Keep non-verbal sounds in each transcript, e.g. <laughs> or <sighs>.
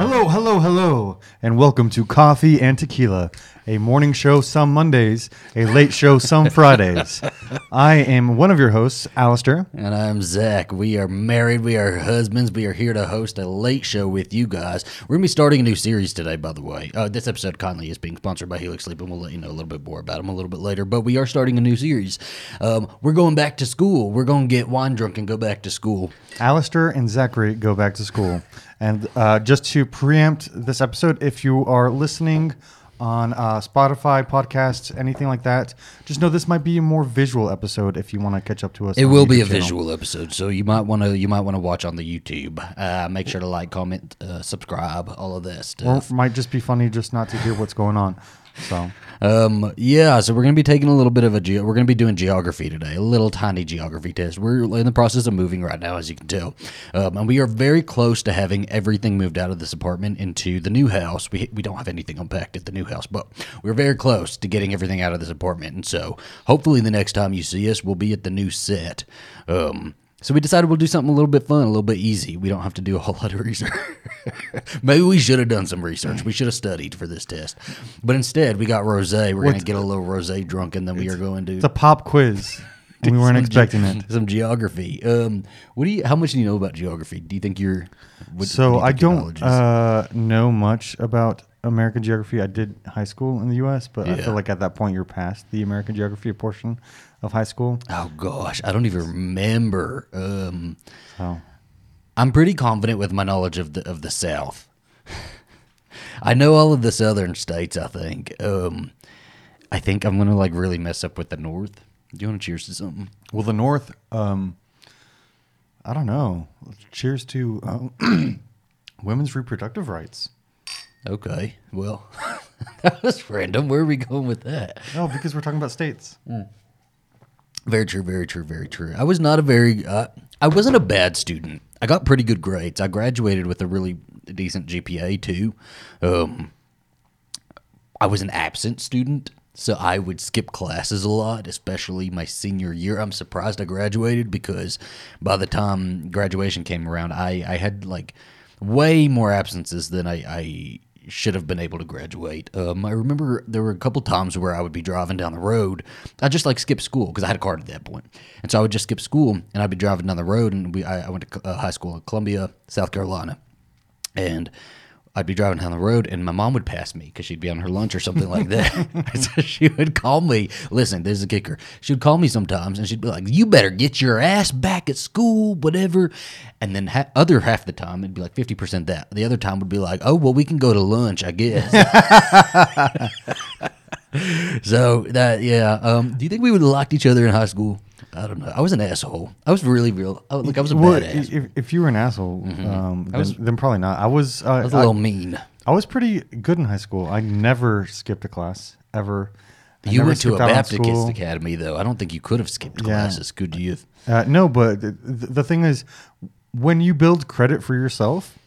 Hello, hello, hello, and welcome to Coffee and Tequila, a morning show some Mondays, a late show some <laughs> Fridays. I am one of your hosts, Alistair. And I'm Zach. We are married. We are husbands. We are here to host a late show with you guys. We're going to be starting a new series today, by the way. Uh, this episode, kindly, is being sponsored by Helix Sleep, and we'll let you know a little bit more about them a little bit later. But we are starting a new series. Um, we're going back to school. We're going to get wine drunk and go back to school. Alistair and Zachary go back to school. And uh, just to preempt this episode, if you are listening on uh, Spotify, podcasts, anything like that, just know this might be a more visual episode if you want to catch up to us. It will be a channel. visual episode, so you might want to you might want to watch on the YouTube. Uh, make sure to like, comment, uh, subscribe, all of that Or it might just be funny just not to hear what's going on. So, Um, yeah, so we're going to be taking a little bit of a ge- we're going to be doing geography today, a little tiny geography test. We're in the process of moving right now, as you can tell, um, and we are very close to having everything moved out of this apartment into the new house. We we don't have anything unpacked at the new house, but we're very close to getting everything out of this apartment, and so hopefully the next time you see us, we'll be at the new set. Um. So we decided we'll do something a little bit fun, a little bit easy. We don't have to do a whole lot of <laughs> research. Maybe we should have done some research. We should have studied for this test. But instead, we got rosé. We're going to get a little rosé drunk, and then we are going to it's a pop quiz. we <laughs> weren't some ge- expecting it. <laughs> Some geography. Um, what do you? How much do you know about geography? Do you think you're? What, So do you I don't uh, know much about American geography. I did high school in the U.S., but I feel like at that point you're past the American geography portion of high school. oh gosh, I don't even remember. Um, So I'm pretty confident with my knowledge of the of the South. <laughs> I know all of the southern states. I think. Um, I think I'm gonna like really mess up with the North. Do you want to cheers to something? well, the North. Um, I don't know. Cheers to um, <clears throat> women's reproductive rights. Okay. Well, <laughs> that was random. Where are we going with that? No, because we're talking about states. Very true. Very true. Very true. I was not a very. Uh, I wasn't a bad student. I got pretty good grades. I graduated with a really decent GPA too. Um, I was an absent student, so I would skip classes a lot, especially my senior year. I'm surprised I graduated because by the time graduation came around, I, I had like way more absences than I, I should have been able to graduate. Um, I remember there were a couple times where I would be driving down the road. I just like skip school because I had a card at that point, and so I would just skip school and I'd be driving down the road. And we I, I went to uh, high school in Columbia, South Carolina, and I'd be driving down the road and my mom would pass me because she'd be on her lunch or something like that. <laughs> <laughs> so she would call me. Listen, there's a kicker. She would call me sometimes and she'd be like, "You better get your ass back at school, whatever." And then ha- other half the time it'd be like fifty percent that. The other time would be like, "Oh well, we can go to lunch, I guess." <laughs> so that yeah. Um, do you think we would have liked each other in high school? I don't know. I was an asshole. I was really real. I, like I was a Well, badass. if, if you were an asshole, um, then, was- then probably not. I was. Uh, I was a I- little mean. I was pretty good in high school. I never skipped a class ever. I You went to a skipped out on Baptist. Academy, though. I don't think you could have skipped Yeah. classes, could you? Uh, no, but the, the thing is, when you build credit for yourself,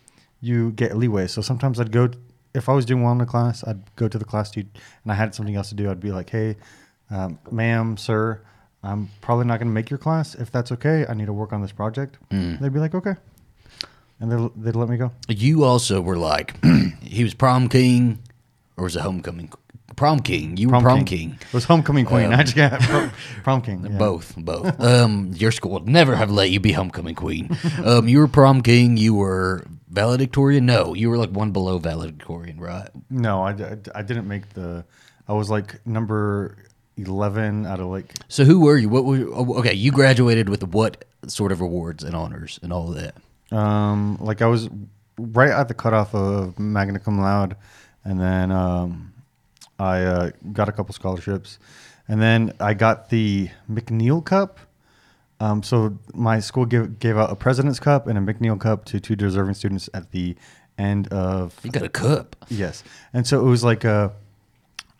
you get leeway. So sometimes I'd go, if I was doing well in the class, I'd go to the class dude and I had something else to do. I'd be like, hey, um, ma'am, sir, I'm probably not going to make your class. If that's okay, I need to work on this project. Mm. They'd be like, okay. And they'd, they'd let me go. You also were like, <clears throat> he was prom king, or was it homecoming? Prom king. You were prom, king. It was homecoming queen. <laughs> I just got prom, <laughs> prom king. yeah. Both, both. <laughs> um, your school would never have let you be homecoming queen. Um, you were prom king. You were valedictorian. No, you were like one below valedictorian, right? No, I, I, I didn't make the. I was like number eleven out of like. So who were you? What were? oh, Okay, you graduated with what sort of awards and honors and all of that? Um, like I was right at the cutoff of magna cum laude, and then um, I uh, got a couple scholarships, and then I got the McNeil Cup. Um, so my school gave gave out a President's Cup and a McNeil Cup to two deserving students at the end of You got a cup. Yes, and so it was like uh,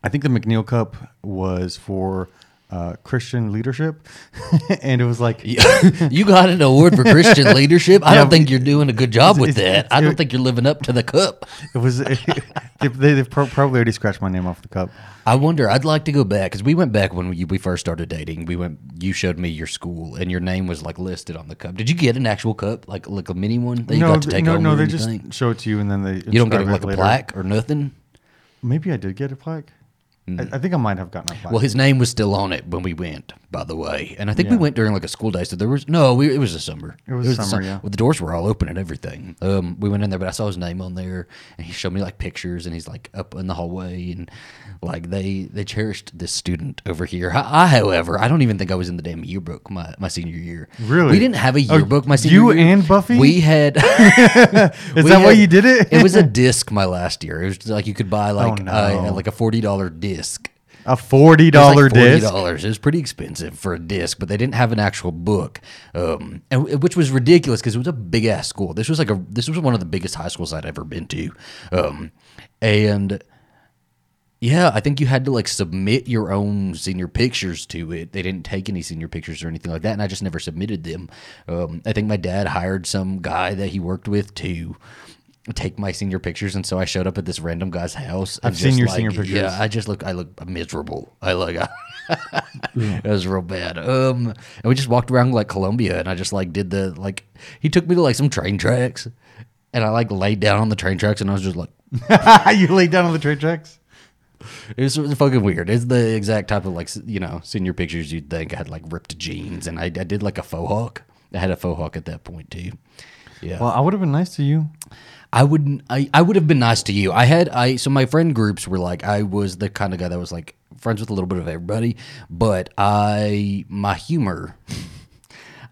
I think the McNeil Cup was for uh, Christian leadership, <laughs> and it was like <laughs> you got an award for Christian <laughs> leadership. I Yeah, don't think you're doing a good job with that. I don't it- think you're living up to the cup. it was. they, they, they've probably already scratched my name off the cup. I wonder. I'd like to go back because we went back when we, we first started dating. We went. You showed me your school, and your name was like listed on the cup. Did you get an actual cup, like like a mini one that you no, got to take no, home? no. or They just show it to you, and then they. You don't get inscribe like it a plaque or nothing. Maybe I did get a plaque. I, I think I might have gotten a plaque. Well, his name was still on it when we went, by the way, and I think we Yeah. went during like a school day. So there was no, we, it was a summer. It was the summer, sum- yeah. Well, the doors were all open and everything. Um, we went in there, but I saw his name on there, and he showed me like pictures, and he's like up in the hallway, and like they they cherished this student over here. I, I however, I don't even think I was in the damn yearbook my, my senior year. Really? we didn't have a Oh, yearbook my senior year. you year. and Buffy? We had. <laughs> <laughs> Is that why you did it? it was a <laughs> disc my last year. It was like you could buy like Oh, no. uh, like a forty dollar disc. A forty dollar like forty disc. dollars. It was pretty expensive for a disc, but they didn't have an actual book, um, and which was ridiculous because it was a big ass school. This was like a this was one of the biggest high schools I'd ever been to, um, and yeah, I think you had to like submit your own senior pictures to it. They didn't take any senior pictures or anything like that, and I just never submitted them. Um, I think my dad hired some guy that he worked with to take my senior pictures, and so I showed up at this random guy's house. and I've seen your like, senior pictures. Yeah, I just look, I look miserable. I look, <laughs> it was real bad. Um, and we just walked around like Columbia, and I just like did the like. He took me to like some train tracks, and I like laid down on the train tracks, and I was just like. <laughs> you laid down on the train tracks. It was, it was fucking weird. It's the exact type of like you know senior pictures you'd think I had like ripped jeans, and I, I did like a faux hawk. I had a faux hawk at that point too. Yeah, Well, I would have been nice to you. I wouldn't. I, I would have been nice to you. I had I so my friend groups were like I was the kind of guy that was like friends with a little bit of everybody, but I my humor. <laughs>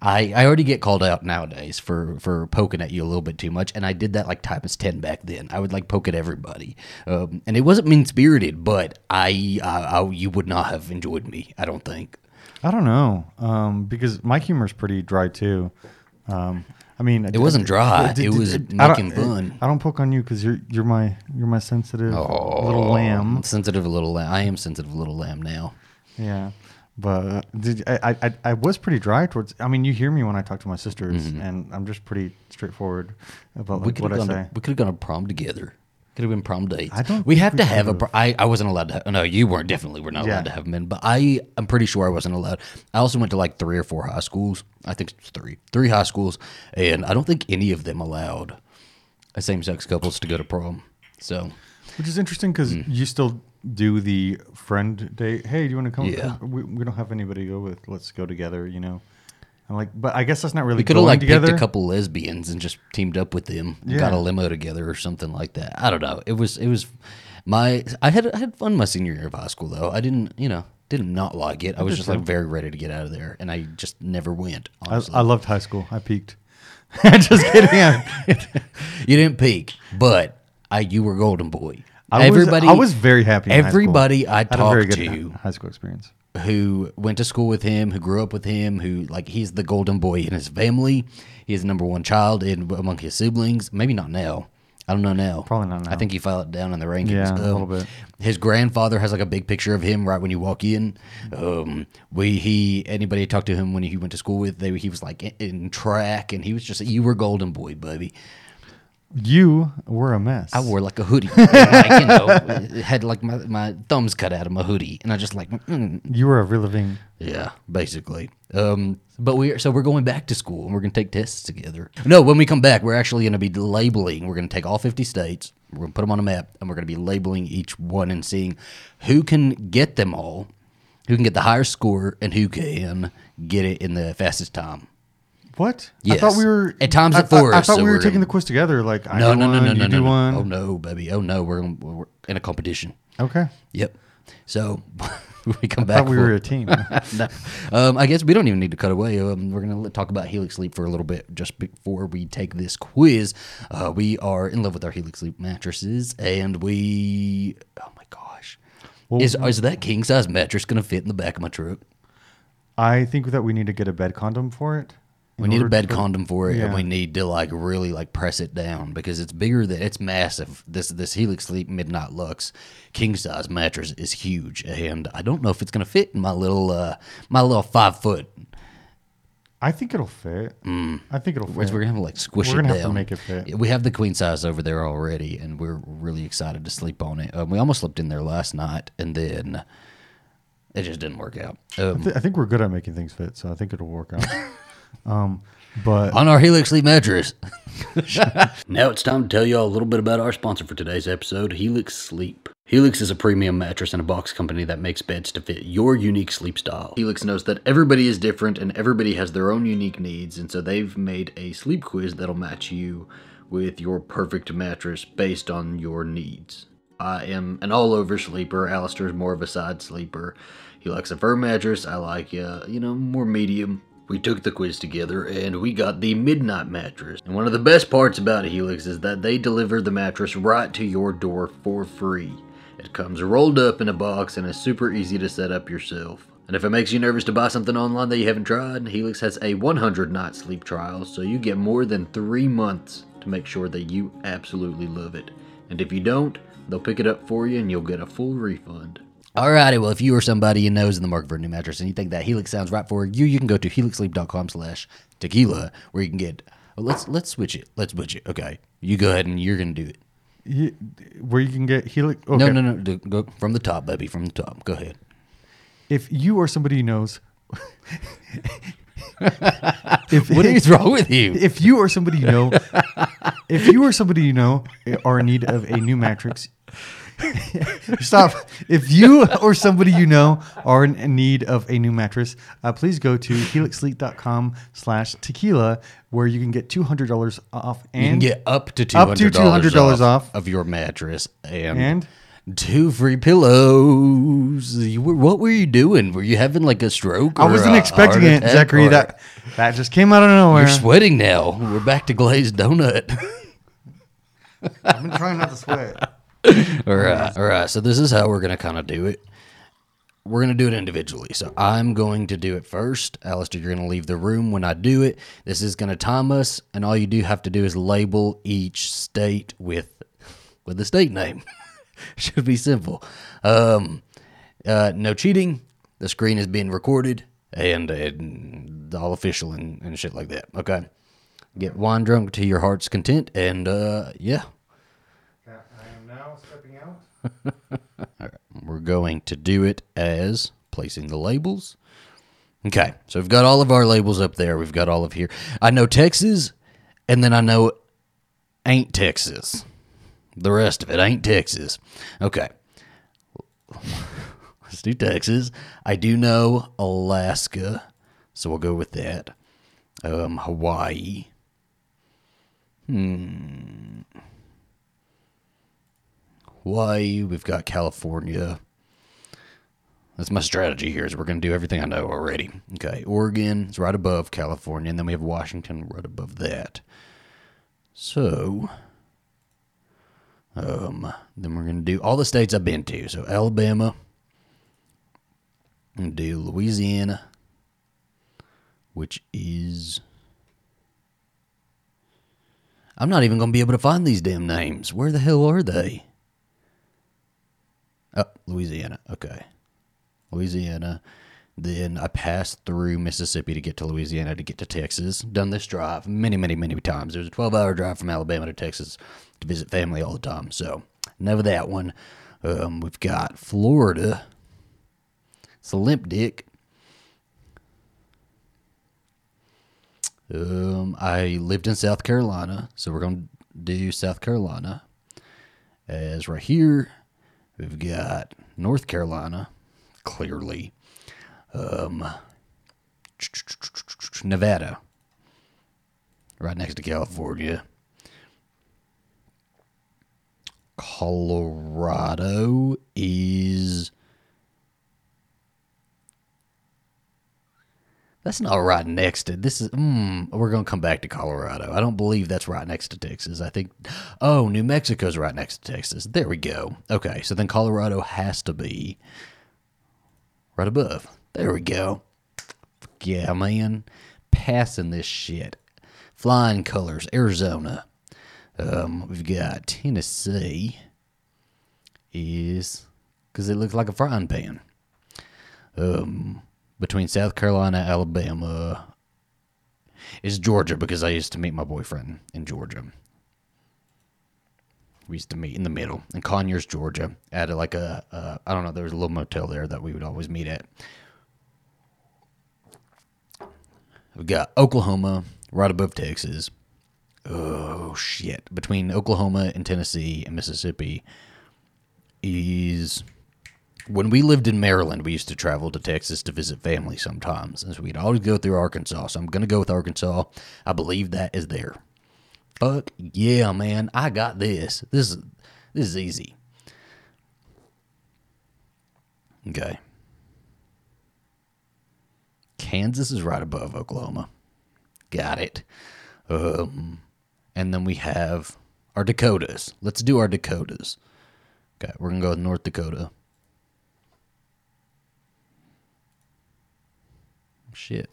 I, I already get called out nowadays for, for poking at you a little bit too much, and I did that like times ten back then. I would like poke at everybody, um, and it wasn't mean spirited, but I, I, I you would not have enjoyed me. I don't think. I don't know, um, because my humor is pretty dry too. Um, I mean, It wasn't dry. It was I making fun. I don't poke on you because you're you're my you're my sensitive Oh, little lamb. sensitive little lamb. I am sensitive little lamb now. Yeah, but did I, I I was pretty dry towards. I mean, you hear me when I talk to my sisters, and I'm just pretty straightforward about Mm-hmm. we like, could what I say. To, we could have gone to prom together. Could have been prom dates. I don't We think have we to have a. could've. Pro- I I wasn't allowed to. Have, no, you weren't. Definitely, were not Yeah. allowed to have men. But I I'm pretty sure I wasn't allowed. I also went to like three or four high schools. I think it's three, three high schools, and I don't think any of them allowed same sex couples to go to prom. So Which is interesting because Mm. you still do the friend date. Hey, do you want to come? Yeah. We, we don't have anybody to go with. Let's go together. You know. I'm like, but I guess that's not really we could have like together. picked a couple lesbians and just teamed up with them, and got a limo together or something like that. I don't know. It was it was my I had I had fun my senior year of high school though. I didn't you know didn't not like it. I was just like very ready to get out of there, and I just never went. I, I loved high school. I peaked. <laughs> just kidding. <laughs> You didn't peak, but I you were golden boy. I everybody was, I was very happy. in high school. everybody I had a very talked to- hi- high school experience. Who went to school with him, who grew up with him, who like he's the golden boy in his family. He's the number one child in among his siblings. Maybe not now. I don't know now. Probably not now. I think he fell down in the rankings. Yeah, a Um, little bit. His grandfather has like a big picture of him right when you walk in. Um, we he anybody talked to him when he went to school with they he was like in, in track and he was just you were golden boy, baby. You were a mess. I wore like a hoodie, <laughs> like, you know, it had like my, my thumbs cut out of my hoodie, and I just like mm, You were a reliving. yeah, basically. Um, but we are so we're going back to school and we're gonna take tests together. No, when we come back, we're actually gonna be labeling. We're gonna take all fifty states. We're gonna put them on a map, and we're gonna be labeling each one and seeing who can get them all, who can get the higher score, and who can get it in the fastest time. What? I thought we were At times at four, I, I thought so we were we're taking the quiz together. Like I No, do no, no, one, no, you no, do no, one. no. Oh no, baby. Oh no, we're we're in a competition. Okay. Yep. So <laughs> we come I back. thought we for- were a team. <laughs> no. um, I guess we don't even need to cut away. Um, we're going to talk about Helix Sleep for a little bit just before we take this quiz. Uh, we are in love with our Helix Sleep mattresses, and we. Oh my gosh. Well, is, is that king size mattress going to fit in the back of my truck? I think that we need to get a bed condom for it. We need a bed to- condom for it, and we need to like really like press it down because it's bigger than it's massive. This this Helix Sleep Midnight Luxe king size mattress is huge, and I don't know if it's gonna fit in my little uh my little five foot I think it'll fit. I think it'll fit. we're gonna have to like squish We're it down. have to make it fit. We have the queen size over there already, and we're really excited to sleep on it. Um, we almost slept in there last night, and then it just didn't work out. Um, I, thi- I think we're good at making things fit, so I think it'll work out. <laughs> um, but on our Helix Sleep mattress. <laughs> now it's time to tell you all a little bit about our sponsor for today's episode, Helix Sleep. Helix is a premium mattress and a box company that makes beds to fit your unique sleep style. Helix knows that everybody is different and everybody has their own unique needs, and so they've made a sleep quiz that'll match you with your perfect mattress based on your needs. I am an all over sleeper. Alistair's more of a side sleeper. He likes a firm mattress. I like, uh, you know, more medium. We took the quiz together and we got the Midnight Mattress. And one of the best parts about Helix is that they deliver the mattress right to your door for free. It comes rolled up in a box and is super easy to set up yourself. And if it makes you nervous to buy something online that you haven't tried, Helix has a 100 night sleep trial, so you get more than three months to make sure that you absolutely love it. And if you don't, they'll pick it up for you and you'll get a full refund. Alrighty, well, if you or somebody you know is in the market for a new mattress and you think that Helix sounds right for you, you can go to helixsleep.com slash tequila where you can get. Well, let's let's switch it. Let's switch it. Okay, you go ahead and you're gonna do it. you, where you can get Helix. Okay. No, no, no. do- Go from the top, baby. From the top. Go ahead. If you or somebody who knows, <laughs> if What is wrong with you? if you or somebody you know, if you or somebody you know are in need of a new mattress, <laughs> stop. If you or somebody you know are in need of a new mattress, uh, please go to helixsleep.com slash tequila where you can get $200 off and You can get up to two Up to $200 off. of your mattress and, And? two free pillows. You were, what were you doing? Were you having like a stroke? I wasn't expecting it, Zachary. or- That that just came out of nowhere. you're sweating now. We're back to glazed donut. I've been trying not to sweat. <laughs> <laughs> all right, all right. So this is how we're gonna kind of do it. We're gonna do it individually. So I'm going to do it first. Alistair, you're gonna leave the room when I do it. This is gonna time us, and all you do have to do is label each state with with the state name. <laughs> Should be simple. Um, uh, no cheating. The screen is being recorded and, and all official and, and shit like that. Okay. Get wine drunk to your heart's content, and uh, yeah, We're going to do it as placing the labels. Okay, so we've got all of our labels up there. We've got all of here. I know Texas, and then I know ain't Texas. The rest of it ain't Texas. Okay. <laughs> Let's do Texas. I do know Alaska, so we'll go with that. Um, Hawaii. Hawaii. We've got California. That's my strategy here. Is we're going to do everything I know already. Okay, Oregon is right above California, and then we have Washington right above that. So, um, then we're going to do all the states I've been to. So Alabama. I'm going to do Louisiana, which is. I'm not even going to be able to find these damn names. Where the hell are they? Oh, Louisiana. Okay. Louisiana. Then I passed through Mississippi to get to Louisiana to get to Texas. Done this drive many, many, many times. It was a 12 hour drive from Alabama to Texas to visit family all the time. So, never that one. Um, we've got Florida. It's a limp dick. Um, I lived in South Carolina, so we're going to do South Carolina. As right here, we've got North Carolina, clearly. Um, Nevada, right next to California. Colorado is. That's not right next to this is. Mm, we're gonna come back to Colorado. I don't believe that's right next to Texas. I think. Oh, New Mexico's right next to Texas. There we go. Okay, so then Colorado has to be right above. There we go. Yeah, man, passing this shit. Flying colors, Arizona. Um, we've got Tennessee. Is because it looks like a frying pan. Um, between South Carolina, Alabama, is Georgia because I used to meet my boyfriend in Georgia. We used to meet in the middle in Conyers, Georgia, at a, like a I don't know. There was a little motel there that we would always meet at. We got Oklahoma right above Texas. Oh shit! Between Oklahoma and Tennessee and Mississippi is when we lived in Maryland, we used to travel to Texas to visit family sometimes, and so we'd always go through Arkansas. So I'm gonna go with Arkansas. I believe that is there. Fuck yeah, man! I got this. This is this is easy. Okay. Kansas is right above Oklahoma. Got it. Um, and then we have our Dakotas. Let's do our Dakotas. Okay, we're gonna go with North Dakota. Shit.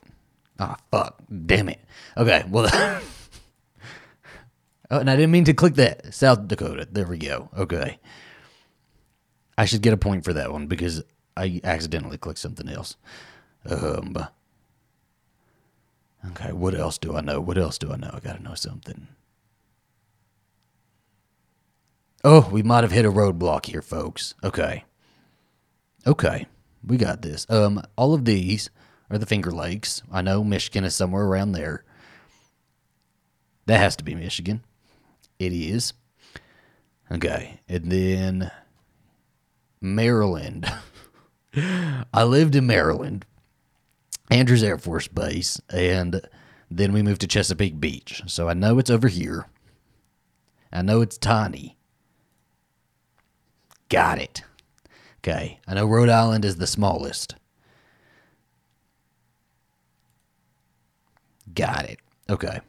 Ah, fuck. Damn it. Okay, well. <laughs> oh, and I didn't mean to click that. South Dakota. There we go. Okay. I should get a point for that one because I accidentally clicked something else. Um. Okay, what else do I know? What else do I know? I gotta know something. Oh, we might have hit a roadblock here, folks. Okay. Okay, we got this. Um, all of these are the Finger Lakes. I know Michigan is somewhere around there. That has to be Michigan. It is. Okay, and then Maryland. <laughs> I lived in Maryland, Andrews Air Force Base, and then we moved to Chesapeake Beach. So I know it's over here. I know it's tiny. Got it. Okay, I know Rhode Island is the smallest. Got it. Okay.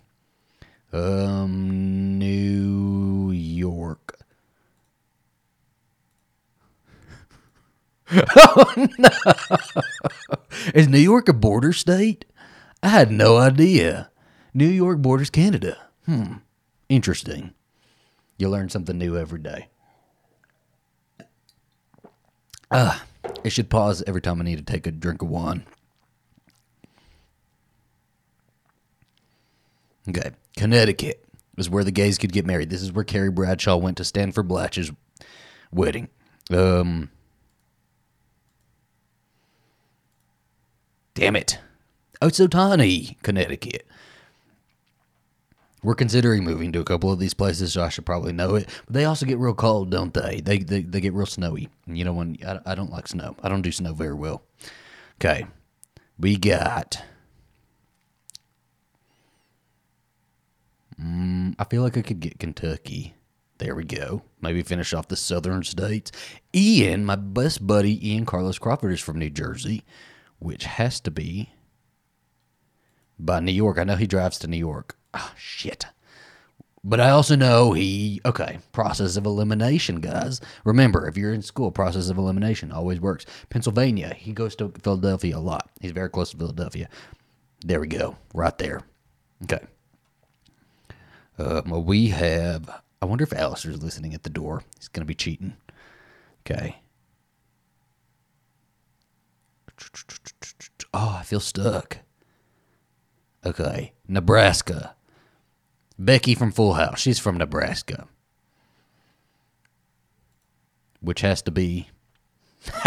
Um, New York. <laughs> oh no! Is New York a border state? I had no idea. New York borders Canada. Hmm. Interesting. You learn something new every day. Ah, it should pause every time I need to take a drink of wine. Okay, Connecticut was where the gays could get married. This is where Carrie Bradshaw went to Stanford Blatch's wedding. Um, damn it, Otsotani, Connecticut. We're considering moving to a couple of these places, so I should probably know it. But they also get real cold, don't they? They they, they get real snowy. And you know when I, I don't like snow. I don't do snow very well. Okay, we got. Mm, I feel like I could get Kentucky. There we go. Maybe finish off the southern states. Ian, my best buddy, Ian Carlos Crawford, is from New Jersey, which has to be by New York. I know he drives to New York. Ah, shit. But I also know he, okay, process of elimination, guys. Remember, if you're in school, process of elimination always works. Pennsylvania, he goes to Philadelphia a lot. He's very close to Philadelphia. There we go, right there. Okay. Uh, well, we have, I wonder if Alistair's listening at the door. He's going to be cheating. Okay. Oh, I feel stuck. Okay. Nebraska. Becky from Full House. She's from Nebraska. Which has to be. <laughs>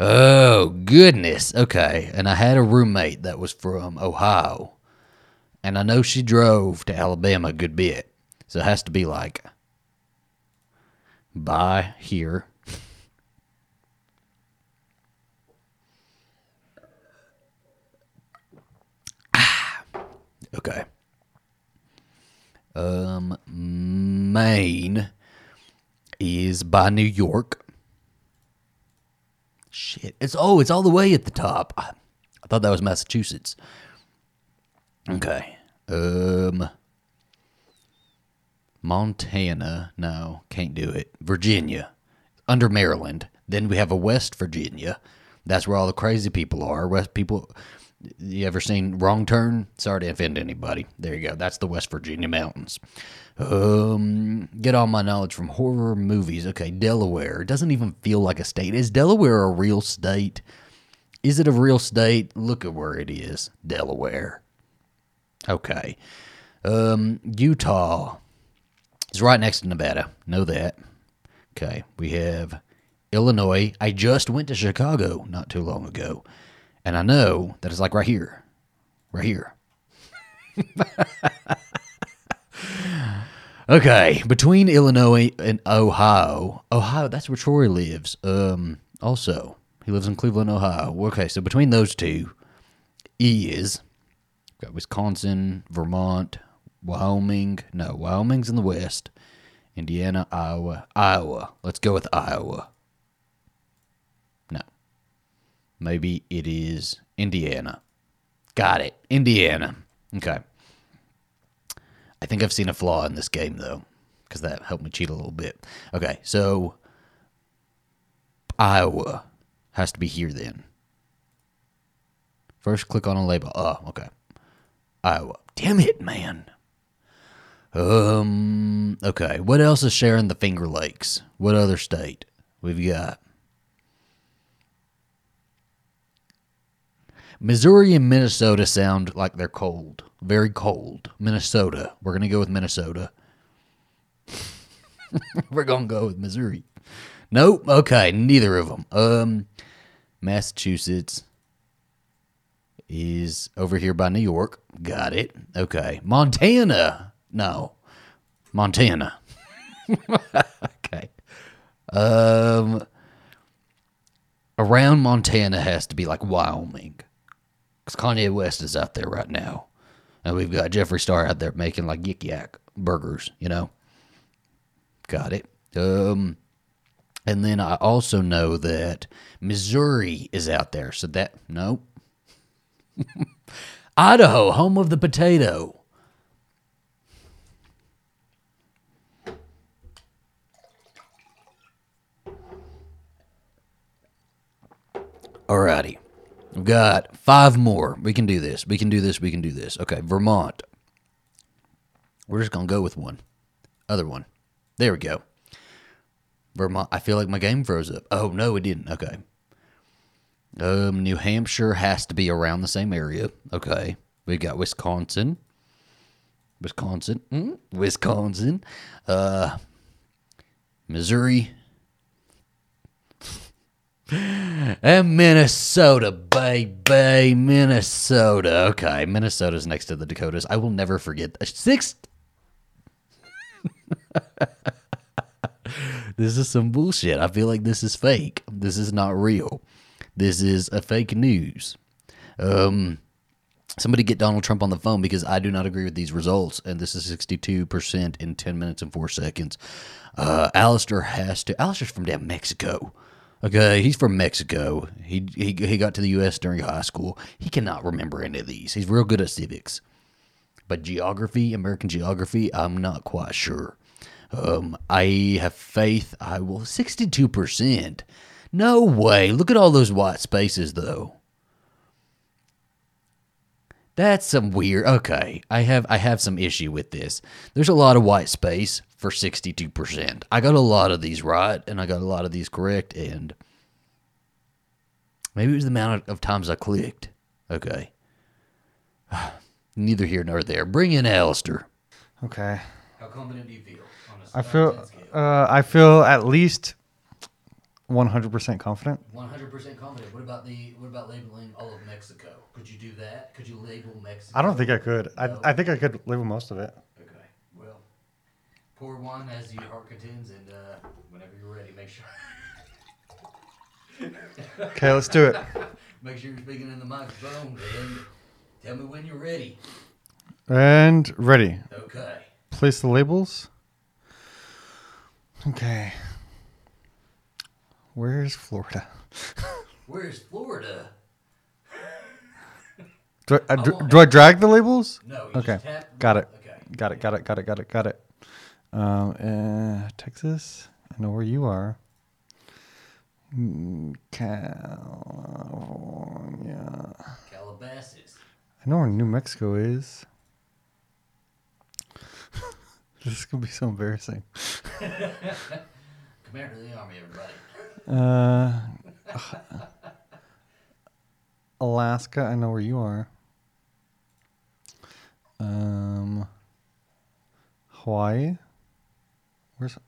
oh, goodness. Okay. And I had a roommate that was from Ohio. And I know she drove to Alabama a good bit. So it has to be like by here. Okay. Um, Maine is by New York. Shit. It's oh, it's all the way at the top. I, I thought that was Massachusetts. Okay. Um Montana, no, can't do it. Virginia, under Maryland. Then we have a West Virginia. That's where all the crazy people are. West people you ever seen Wrong Turn? Sorry to offend anybody. There you go. That's the West Virginia mountains. Um, get all my knowledge from horror movies. Okay, Delaware. It doesn't even feel like a state. Is Delaware a real state? Is it a real state? Look at where it is. Delaware. Okay. Um, Utah is right next to Nevada. Know that. Okay. We have Illinois. I just went to Chicago not too long ago. And I know that it's like right here. Right here. <laughs> okay. Between Illinois and Ohio. Ohio, that's where Troy lives. Um, also, he lives in Cleveland, Ohio. Okay, so between those two is got Wisconsin, Vermont, Wyoming. No, Wyoming's in the west. Indiana, Iowa, Iowa. Let's go with Iowa. No. Maybe it is Indiana. Got it. Indiana. Okay. I think I've seen a flaw in this game, though, because that helped me cheat a little bit. Okay, so Iowa has to be here then. First, click on a label. Oh, okay. Iowa. Damn it, man. Um. Okay. What else is sharing the Finger Lakes? What other state we've got? Missouri and Minnesota sound like they're cold, very cold. Minnesota. We're gonna go with Minnesota. <laughs> We're gonna go with Missouri. Nope. Okay, neither of them. Um, Massachusetts is over here by New York. Got it. Okay. Montana. No. Montana. <laughs> okay. Um around Montana has to be like Wyoming. Cuz Kanye West is out there right now. And we've got Jeffree Star out there making like yik yak burgers, you know. Got it. Um and then I also know that Missouri is out there. So that nope. <laughs> Idaho, home of the potato. Alrighty. We've got five more. We can do this. We can do this. We can do this. Okay, Vermont. We're just going to go with one. Other one. There we go. Vermont. I feel like my game froze up. Oh, no, it didn't. Okay. Um, New Hampshire has to be around the same area. Okay. We've got Wisconsin. Wisconsin. Mm, Wisconsin. Uh, Missouri. <laughs> And Minnesota, baby. Minnesota. Okay. Minnesota's next to the Dakotas. I will never forget. that. Six. <laughs> this is some bullshit. I feel like this is fake. This is not real. This is a fake news. Um, somebody get Donald Trump on the phone because I do not agree with these results. And this is 62% in 10 minutes and 4 seconds. Uh, Alistair has to. Alistair's from damn Mexico. Okay, he's from Mexico. He, he he got to the U.S. during high school. He cannot remember any of these. He's real good at civics, but geography, American geography, I'm not quite sure. Um, I have faith. I will. Sixty-two percent. No way. Look at all those white spaces, though. That's some weird. Okay, I have I have some issue with this. There's a lot of white space for 62%. I got a lot of these right and I got a lot of these correct and maybe it was the amount of times I clicked. Okay. <sighs> Neither here nor there. Bring in Alistair. Okay. How confident do you feel? On I feel uh, I feel at least 100% confident. 100% confident. What about the what about labeling all of Mexico? Could you do that? Could you label Mexico? I don't think I could. I, No. I think I could label most of it. Okay. Well, pour one as your heart contends, and uh, whenever you're ready, make sure <laughs> Okay, let's do it. <laughs> make sure you're speaking in the microphone, and tell me when you're ready. And ready. Okay. Place the labels. Okay. Where's Florida? Where's Florida? Do I, uh, do, won't- do I drag the labels? No. Okay. Got it. Okay. Got it. Got it. Got it. Got it. Got it. Um, uh, Texas. I know where you are. Mm, California. Calabasas. I know where New Mexico is. <laughs> this is gonna be so embarrassing. <laughs> Commander of the Army, everybody. Uh, <laughs> Alaska. I know where you are. Um, Hawaii. Where's is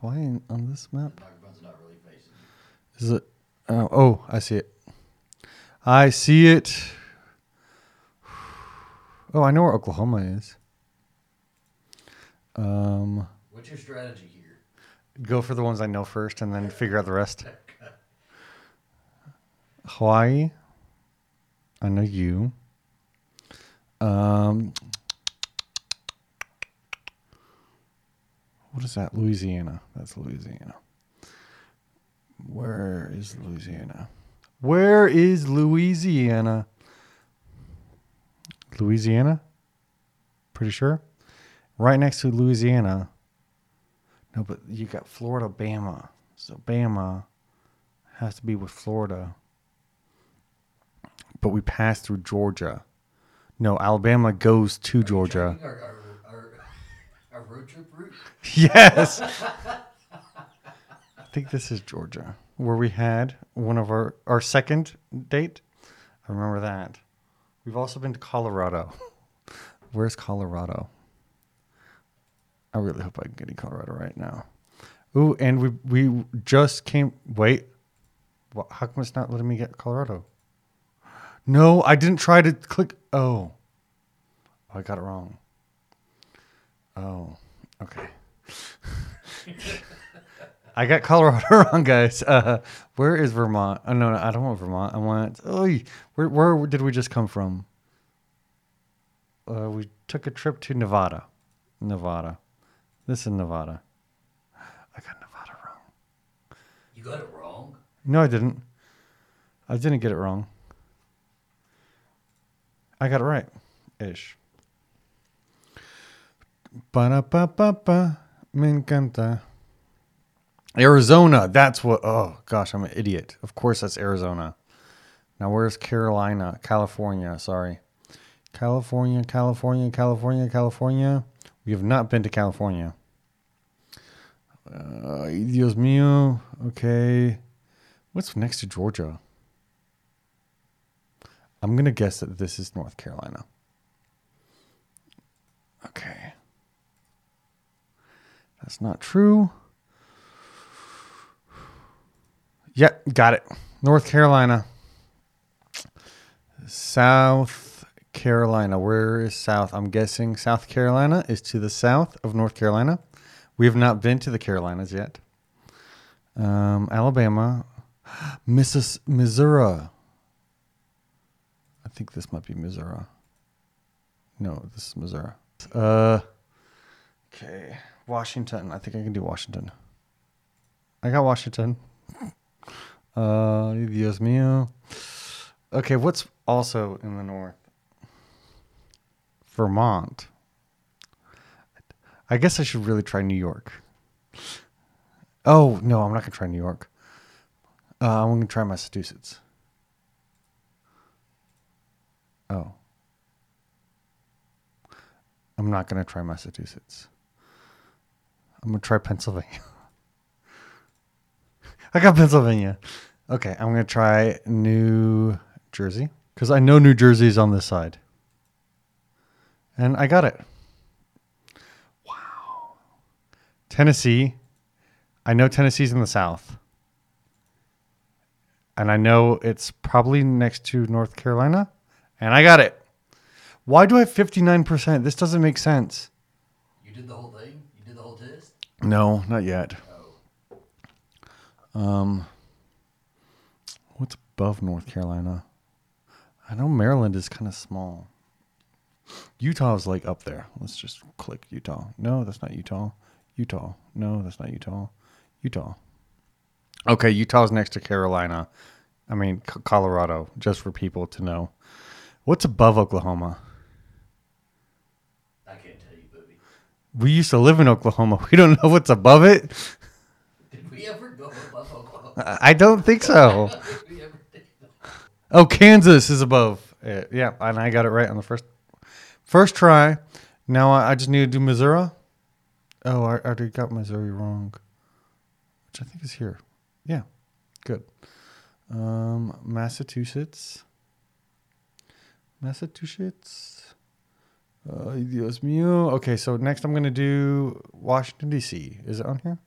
Hawaii on this map? Is it? Oh, oh, I see it. I see it. <sighs> Oh, I know where Oklahoma is. Um, What's your strategy? Go for the ones I know first, and then figure out the rest. Hawaii. I know you. Um, what is that? Louisiana. That's Louisiana. Where is Louisiana? Where is Louisiana? Louisiana? Pretty sure. Right next to Louisiana. No, but you got Florida, Bama. So Bama has to be with Florida. But we pass through Georgia. No, Alabama goes to Georgia. Our, our, our, road trip route? <laughs> Yes. I think this is Georgia, where we had one of our our second date. I remember that. We've also been to Colorado. <laughs> Where's Colorado? I really hope I'm getting Colorado right now. Ooh, and we we just came. Wait, what, how come it's not letting me get Colorado? No, I didn't try to click. Oh, I got it wrong. Oh, okay. <laughs> I got Colorado <laughs> wrong, guys. Uh, where is Vermont? Oh, no, no, I don't want Vermont. I want. Oh, where, where did we just come from? Uh, we took a trip to Nevada. Nevada. This is Nevada. I got Nevada wrong. You got it wrong. No, I didn't. I didn't get it wrong. I got it right, ish. Ba-da-ba-ba-ba. Me encanta. Arizona. That's what. Oh, gosh, I'm an idiot. Of course, that's Arizona. Now, where's Carolina? California. Sorry. California, California, California, California. We have not been to California. Uh, Dios mío. Okay. What's next to Georgia? I'm going to guess that this is North Carolina. Okay. That's not true. Yep, got it. North Carolina. South Carolina. Where is South? I'm guessing South Carolina is to the south of North Carolina. We have not been to the Carolinas yet. Um, Alabama. <gasps> Missis- Missouri. I think this might be Missouri. No, this is Missouri. Uh, okay. Washington. I think I can do Washington. I got Washington. <laughs> Uh, Dios mío. Okay, what's also in the north? Vermont. I guess I should really try New York. Oh, no, I'm not going to try New York. Uh, I'm going to try Massachusetts. Oh. I'm not going to try Massachusetts. I'm going to try Pennsylvania. <laughs> I got Pennsylvania. Okay, I'm going to try New Jersey because I know New Jersey is on this side. And I got it. Wow. Tennessee. I know Tennessee's in the south. And I know it's probably next to North Carolina. And I got it. Why do I have 59%? This doesn't make sense. You did the whole thing? You did the whole test? No, not yet. Oh. Um, what's above North Carolina? I know Maryland is kind of small. Utah's like up there. Let's just click Utah. No, that's not Utah. Utah. No, that's not Utah. Utah. Okay, Utah's next to Carolina. I mean, C- Colorado, just for people to know. What's above Oklahoma? I can't tell you, Booby. We used to live in Oklahoma. <laughs> We don't know what's above it. Did we ever go above Oklahoma? I don't think so. <laughs> Did we ever do? Oh, Kansas is above. Uh, yeah, and I got it right on the first first try. Now I, I just need to do Missouri. Oh, I, already got Missouri wrong, which I think is here. Yeah, good. Um, Massachusetts. Massachusetts. Uh, Dios mío. Okay, so next I'm gonna do Washington D.C. Is it on here?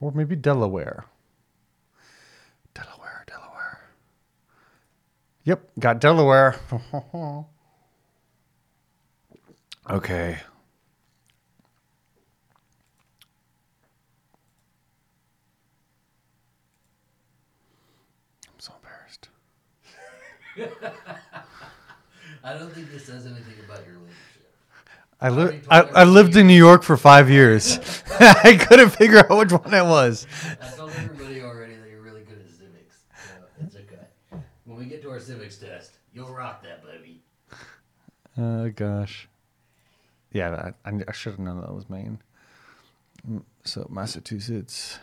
Or maybe. Delaware, Delaware. Yep, got Delaware. <laughs> okay. I'm so embarrassed. <laughs> I don't think this says anything about your leadership. I, li- I, I lived in New York for five years. <laughs> I couldn't figure out which one it was. I told everybody already that you're really good at civics. So it's okay. When we get to civics test, you'll rock that baby. Oh gosh. Yeah, I, I should have known that was Maine. Mm, So Massachusetts.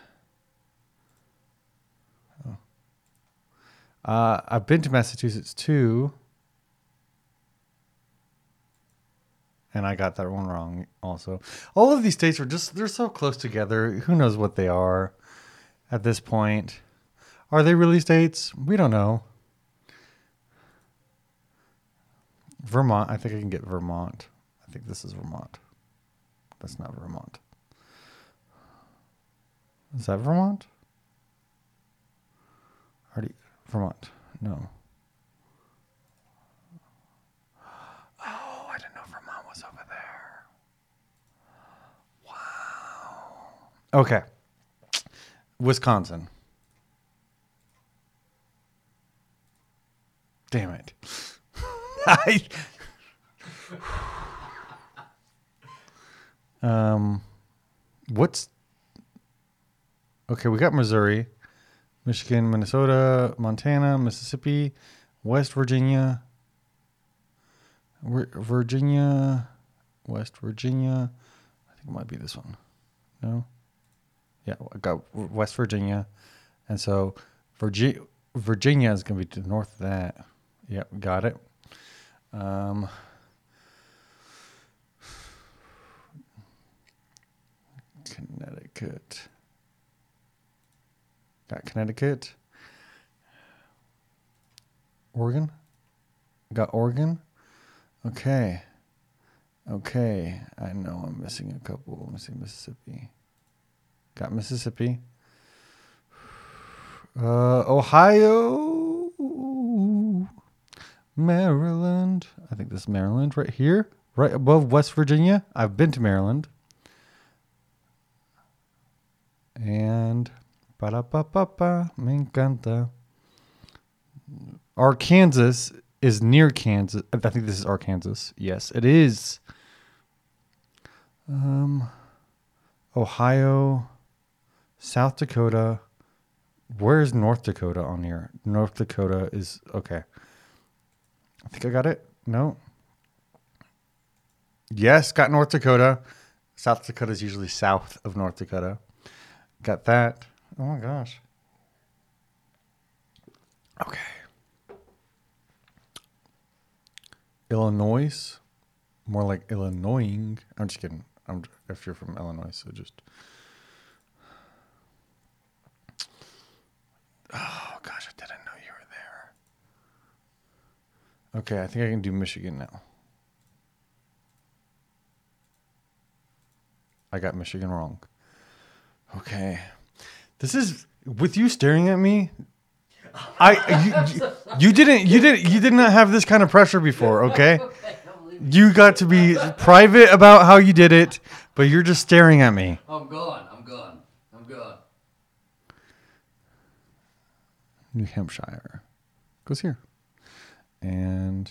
Oh. Uh, I've been to Massachusetts too, and I got that one wrong. Also, all of these states are just—they're so close together. Who knows what they are at this point? Are they really states? We don't know. Vermont. I think I can get Vermont. I think this is Vermont. That's not Vermont. Is that Vermont? Already Vermont. No. Oh, I didn't know Vermont was over there. Wow. Okay. Wisconsin. Damn it. I <laughs> Um, what's okay? We got Missouri, Michigan, Minnesota, Montana, Mississippi, West Virginia, Vir- Virginia, West Virginia. I think it might be this one. No. Yeah, I got West Virginia, and so Virginia, Virginia is going to be to the north of that. Yep, got it. Um, Connecticut. Got Connecticut. Oregon. Got Oregon. Okay. Okay. I know I'm missing a couple. I'm missing Mississippi. Got Mississippi. Uh, Ohio. Maryland. I think this is Maryland right here, right above West Virginia. I've been to Maryland. And ba ba ba ba me encanta. Arkansas is near Kansas. I think this is Arkansas. Yes, it is. Um, Ohio, South Dakota. Where's North Dakota on here? North Dakota is okay. I think I got it. No. Yes, got North Dakota. South Dakota is usually south of North Dakota. Got that. Oh my gosh. Okay. Illinois, more like Illinoising. I'm just kidding. I'm if you're from Illinois, so just. <sighs> Oh gosh, I didn't know you were there. Okay, I think I can do Michigan now. I got Michigan wrong. Okay. This is with you staring at me. I you, you, you didn't you didn't you did not have this kind of pressure before, okay? <laughs> You got to be private about how you did it, but you're just staring at me. I'm gone. I'm gone. I'm gone. New Hampshire goes here. And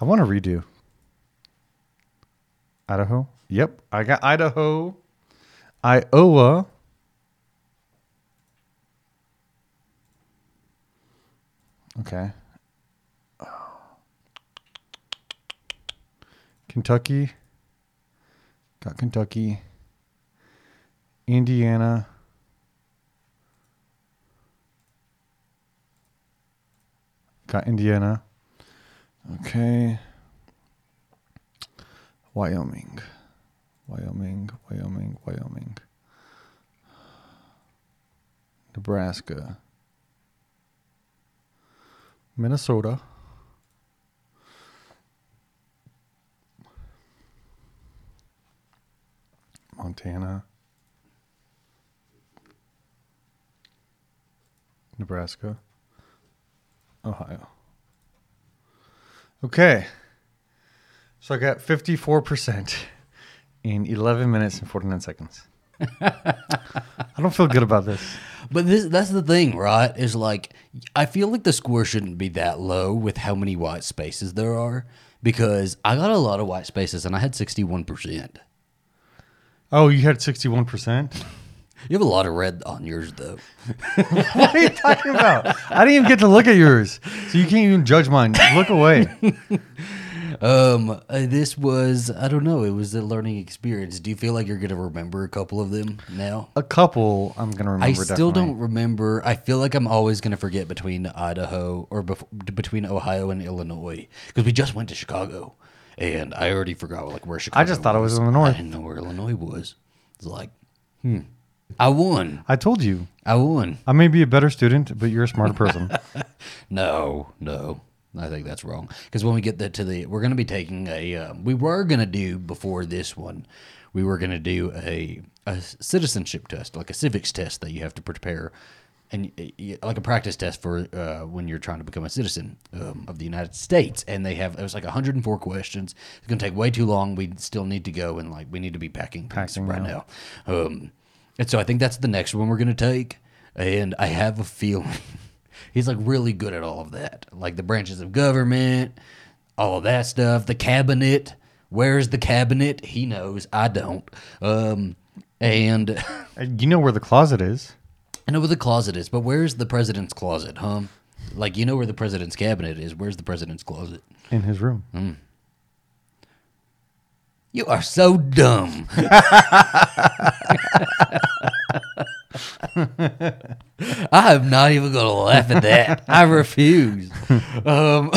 I want to redo Idaho. Yep, I got Idaho. Iowa. Okay. Kentucky. Got Kentucky. Indiana. Got Indiana. Okay. Wyoming. Wyoming, Wyoming, Wyoming. Nebraska, Minnesota, Montana, Nebraska, Ohio. Okay. So I got 54% in 11 minutes and 49 seconds. <laughs> I don't feel good about this. But this that's the thing, right? Is like I feel like the score shouldn't be that low with how many white spaces there are because I got a lot of white spaces and I had 61%. Oh, you had 61%? You have a lot of red on yours though. <laughs> what are you talking about? I didn't even get to look at yours. So you can't even judge mine. Look away. <laughs> Um, uh, this was I don't know. It was a learning experience. Do you feel like you're gonna remember a couple of them now? A couple I'm going to remember I still definitely. don't remember. I feel like I'm always gonna forget between Idaho or bef- between Ohio and Illinois because we just went to Chicago, and I already forgot like where Chicago. I just thought it was in the north. I didn't know where Illinois was. It's like, hmm, I won. I told you. I won. I may be a better student, but you're a smarter person. <laughs> No, no. I think that's wrong. Because when we get to the, we're going to be taking a. Um, we were going to do before this one, we were going to do a a citizenship test, like a civics test that you have to prepare, and y- like a practice test for uh, when you're trying to become a citizen um, of the United States. And they have it was like 104 questions. It's going to take way too long. We still need to go and like we need to be packing Packing, right now. Um, and so I think that's the next one we're going to take. And I have a feeling <laughs> he's like really good at all of that. Like the branches of government, all of that stuff, the cabinet. Where's the cabinet? He knows. I don't. Um, <laughs> and you know where the closet is. I know where the closet is, but where's the president's closet, huh? Like you know where the president's cabinet is. Where's the president's closet? In his room. Mm. You are so dumb. I'm not even going to laugh at that. I refuse. Um,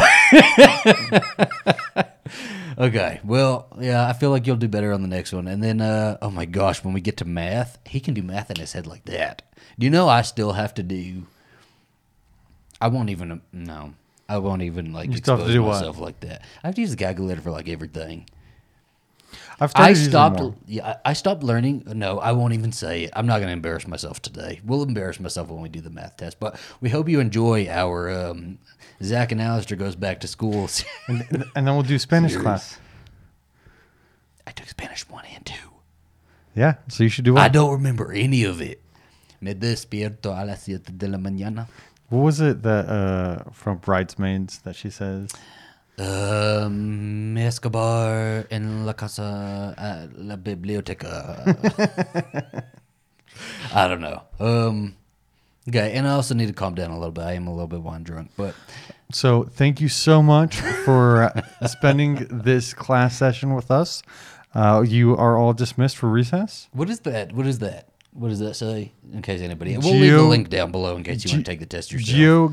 <laughs> okay. Well, yeah, I feel like you'll do better on the next one. And then, uh, oh my gosh, when we get to math, he can do math in his head like that. Do you know I still have to do? I won't even. No, I won't even like You expose do what? myself like that. I have to use the calculator for like everything. I've I stopped. Yeah, I stopped learning. No, I won't even say it. I'm not going to embarrass myself today. We'll embarrass myself when we do the math test. But we hope you enjoy our um, Zach and Alistair goes back to school. <laughs> And, and then we'll do Spanish Serious. class. I took Spanish one and two. Yeah. So you should do I don't remember any of it. Me despierto a las siete de la mañana. What was it that uh, from Bridesmaids that she says? Um, Escobar en la casa, uh, la biblioteca. <laughs> I don't know. Um, okay, and I also need to calm down a little bit. I am a little bit wine drunk, but So thank you so much for uh, <laughs> spending this class session with us. Uh, you are all dismissed for recess. what is that? What is that? What does that say? In case anybody, we'll leave the link down below in case you want to take the test yourself.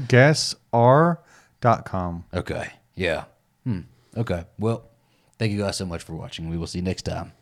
GeoGuessR.com. okay, yeah. Hmm. Okay. Well, thank you guys so much for watching. We will see you next time.